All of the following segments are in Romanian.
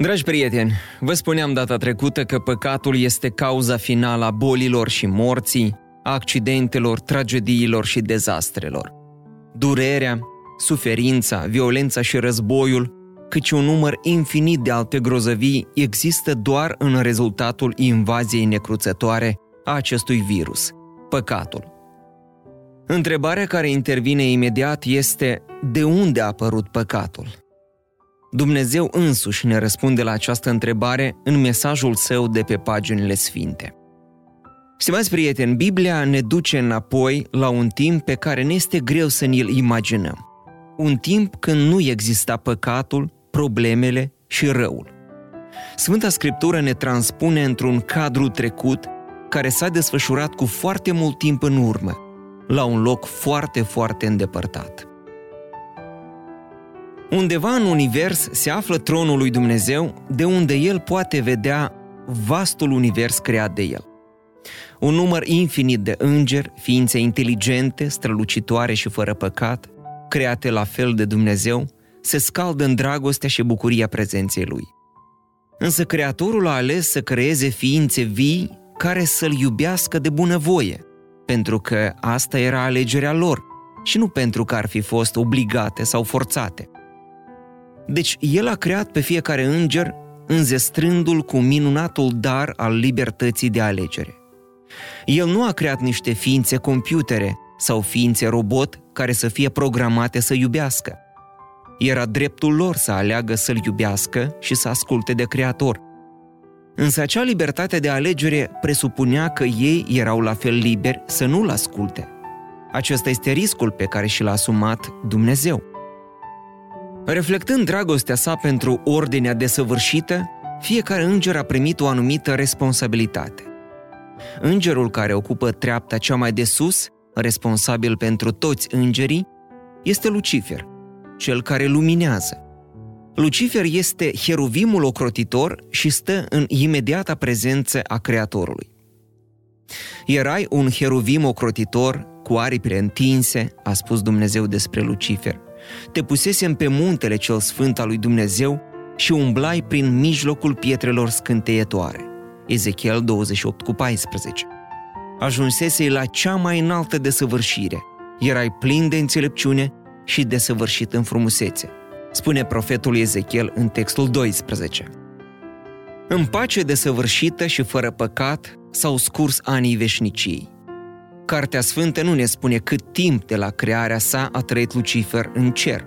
Dragi prieteni, vă spuneam data trecută că păcatul este cauza finală a bolilor și morții, a accidentelor, tragediilor și dezastrelor. Durerea, suferința, violența și războiul, cât și un număr infinit de alte grozăvii există doar în rezultatul invaziei necruțătoare a acestui virus, păcatul. Întrebarea care intervine imediat este de unde a apărut păcatul? Dumnezeu însuși ne răspunde la această întrebare în mesajul său de pe paginile sfinte. Stimați prieteni, Biblia ne duce înapoi la un timp pe care ne este greu să ne-l imaginăm. Un timp când nu exista păcatul, problemele și răul. Sfânta Scriptură ne transpune într-un cadru trecut care s-a desfășurat cu foarte mult timp în urmă, la un loc foarte, foarte îndepărtat. Undeva în univers se află tronul lui Dumnezeu, de unde el poate vedea vastul univers creat de el. Un număr infinit de îngeri, ființe inteligente, strălucitoare și fără păcat, create la fel de Dumnezeu, se scaldă în dragostea și bucuria prezenței lui. Însă Creatorul a ales să creeze ființe vii care să-L iubească de bunăvoie, pentru că asta era alegerea lor și nu pentru că ar fi fost obligate sau forțate – deci el a creat pe fiecare înger înzestrându-l cu minunatul dar al libertății de alegere. El nu a creat niște ființe computere sau ființe robot care să fie programate să iubească. Era dreptul lor să aleagă să-l iubească și să asculte de Creator. Însă acea libertate de alegere presupunea că ei erau la fel liberi să nu-l asculte. Acesta este riscul pe care și l-a asumat Dumnezeu. Reflectând dragostea sa pentru ordinea desăvârșită, fiecare înger a primit o anumită responsabilitate. Îngerul care ocupă treapta cea mai de sus, responsabil pentru toți îngerii, este Lucifer, cel care luminează. Lucifer este heruvimul ocrotitor și stă în imediata prezență a Creatorului. Erai un heruvim ocrotitor cu aripile întinse, a spus Dumnezeu despre Lucifer – te pusesem pe muntele cel sfânt al lui Dumnezeu și umblai prin mijlocul pietrelor scânteietoare. Ezechiel 28 cu 14 Ajunsesei la cea mai înaltă desăvârșire. Erai plin de înțelepciune și desăvârșit în frumusețe. Spune profetul Ezechiel în textul 12. În pace desăvârșită și fără păcat s-au scurs anii veșniciei. Cartea Sfântă nu ne spune cât timp de la crearea sa a trăit Lucifer în cer.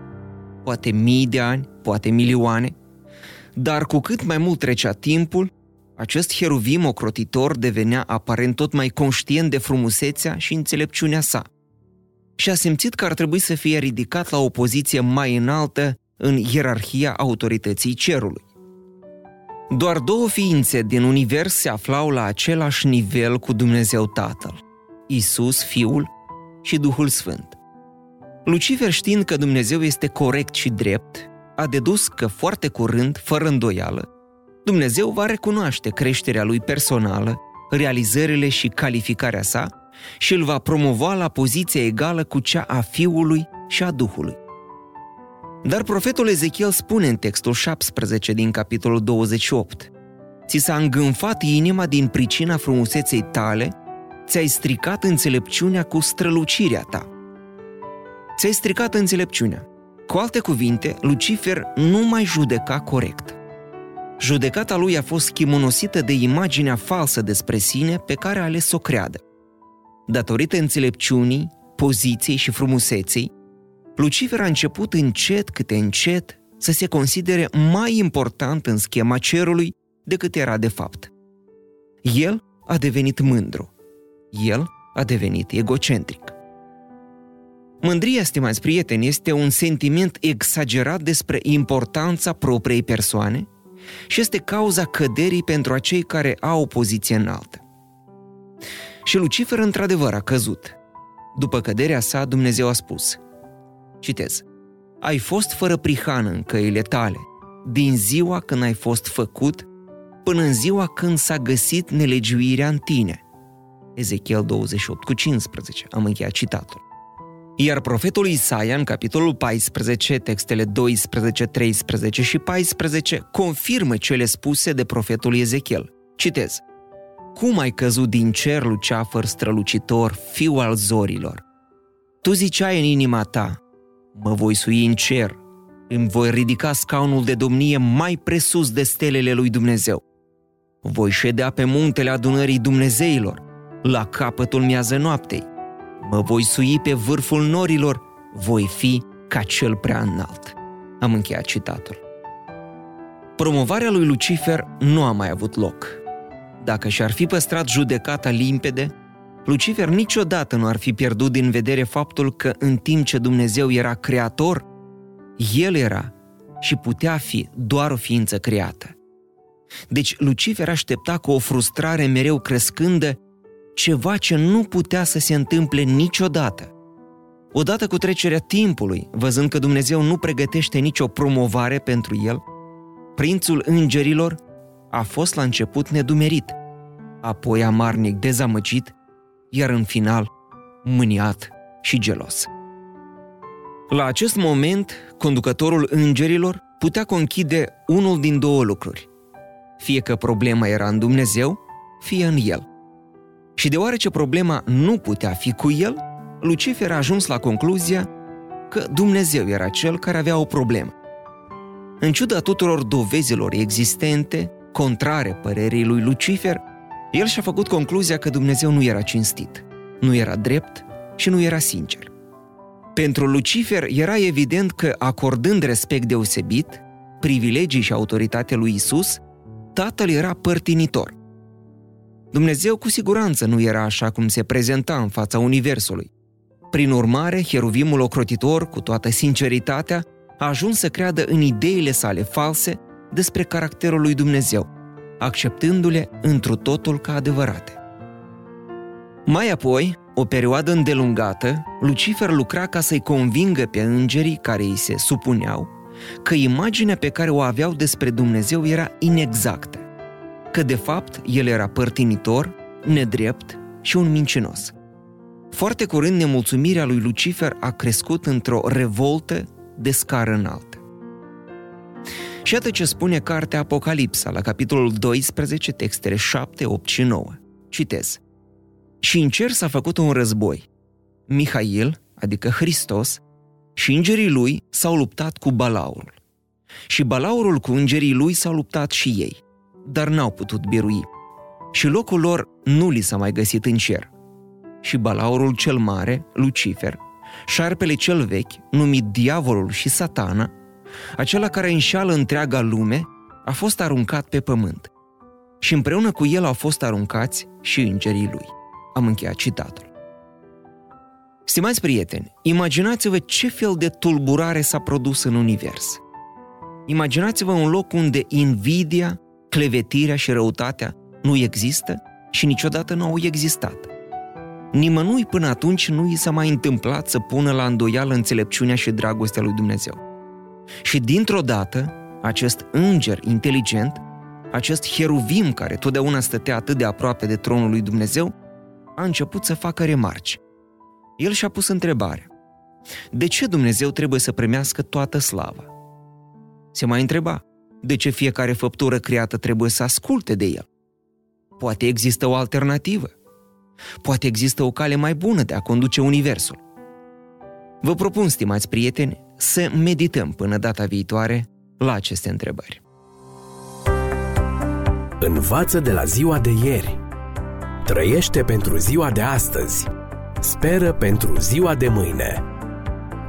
Poate mii de ani, poate milioane, dar cu cât mai mult trecea timpul, acest heruvim ocrotitor devenea aparent tot mai conștient de frumusețea și înțelepciunea sa. Și a simțit că ar trebui să fie ridicat la o poziție mai înaltă în ierarhia autorității cerului. Doar două ființe din univers se aflau la același nivel cu Dumnezeu Tatăl – Isus, Fiul și Duhul Sfânt. Lucifer știind că Dumnezeu este corect și drept, a dedus că foarte curând, fără îndoială, Dumnezeu va recunoaște creșterea lui personală, realizările și calificarea sa și îl va promova la poziție egală cu cea a Fiului și a Duhului. Dar profetul Ezechiel spune în textul 17 din capitolul 28 Ți s-a îngânfat inima din pricina frumuseței tale ți-ai stricat înțelepciunea cu strălucirea ta. Ți-ai stricat înțelepciunea. Cu alte cuvinte, Lucifer nu mai judeca corect. Judecata lui a fost chimonosită de imaginea falsă despre sine pe care a ales să o creadă. Datorită înțelepciunii, poziției și frumuseței, Lucifer a început încet câte încet să se considere mai important în schema cerului decât era de fapt. El a devenit mândru, el a devenit egocentric. Mândria, stimați prieteni, este un sentiment exagerat despre importanța propriei persoane și este cauza căderii pentru acei care au o poziție înaltă. Și Lucifer într-adevăr a căzut. După căderea sa, Dumnezeu a spus, citez, Ai fost fără prihană în căile tale, din ziua când ai fost făcut până în ziua când s-a găsit nelegiuirea în tine. Ezechiel 28 cu 15, am încheiat citatul. Iar profetul Isaia, în capitolul 14, textele 12, 13 și 14, confirmă cele spuse de profetul Ezechiel. Citez. Cum ai căzut din cer, luceafăr strălucitor, fiu al zorilor? Tu ziceai în inima ta, mă voi sui în cer, îmi voi ridica scaunul de domnie mai presus de stelele lui Dumnezeu. Voi ședea pe muntele adunării Dumnezeilor, la capătul miază noaptei. Mă voi sui pe vârful norilor, voi fi ca cel prea înalt. Am încheiat citatul. Promovarea lui Lucifer nu a mai avut loc. Dacă și-ar fi păstrat judecata limpede, Lucifer niciodată nu ar fi pierdut din vedere faptul că în timp ce Dumnezeu era creator, el era și putea fi doar o ființă creată. Deci Lucifer aștepta cu o frustrare mereu crescândă ceva ce nu putea să se întâmple niciodată. Odată cu trecerea timpului, văzând că Dumnezeu nu pregătește nicio promovare pentru el, prințul îngerilor a fost la început nedumerit, apoi amarnic dezamăgit, iar în final mâniat și gelos. La acest moment, conducătorul îngerilor putea conchide unul din două lucruri. Fie că problema era în Dumnezeu, fie în el. Și deoarece problema nu putea fi cu el, Lucifer a ajuns la concluzia că Dumnezeu era cel care avea o problemă. În ciuda tuturor dovezilor existente, contrare părerii lui Lucifer, el și-a făcut concluzia că Dumnezeu nu era cinstit, nu era drept și nu era sincer. Pentru Lucifer era evident că, acordând respect deosebit, privilegii și autoritatea lui Isus, tatăl era părtinitor. Dumnezeu cu siguranță nu era așa cum se prezenta în fața Universului. Prin urmare, Heruvimul ocrotitor, cu toată sinceritatea, a ajuns să creadă în ideile sale false despre caracterul lui Dumnezeu, acceptându-le întru totul ca adevărate. Mai apoi, o perioadă îndelungată, Lucifer lucra ca să-i convingă pe îngerii care îi se supuneau că imaginea pe care o aveau despre Dumnezeu era inexactă, că de fapt el era părtinitor, nedrept și un mincinos. Foarte curând nemulțumirea lui Lucifer a crescut într-o revoltă de scară înaltă. Și iată ce spune cartea Apocalipsa la capitolul 12, textele 7, 8 și 9. Citez. Și în cer s-a făcut un război. Mihail, adică Hristos, și îngerii lui s-au luptat cu Balaurul. Și Balaurul cu îngerii lui s-au luptat și ei, dar n-au putut birui. Și locul lor nu li s-a mai găsit în cer. Și Balaurul cel mare, Lucifer, șarpele cel vechi, numit diavolul și satana, acela care înșeală întreaga lume, a fost aruncat pe pământ. Și împreună cu el au fost aruncați și îngerii lui. Am încheiat citatul. Stimați prieteni, imaginați-vă ce fel de tulburare s-a produs în univers. Imaginați-vă un loc unde invidia, clevetirea și răutatea nu există și niciodată nu au existat. Nimănui până atunci nu i s-a mai întâmplat să pună la îndoială înțelepciunea și dragostea lui Dumnezeu. Și dintr-o dată, acest înger inteligent, acest heruvim care totdeauna stătea atât de aproape de tronul lui Dumnezeu, a început să facă remarci. El și-a pus întrebarea. De ce Dumnezeu trebuie să primească toată slava? Se mai întreba. De ce fiecare făptură creată trebuie să asculte de el? Poate există o alternativă. Poate există o cale mai bună de a conduce Universul. Vă propun, stimați prieteni, să medităm până data viitoare la aceste întrebări. Învață de la ziua de ieri Trăiește pentru ziua de astăzi. Speră pentru ziua de mâine.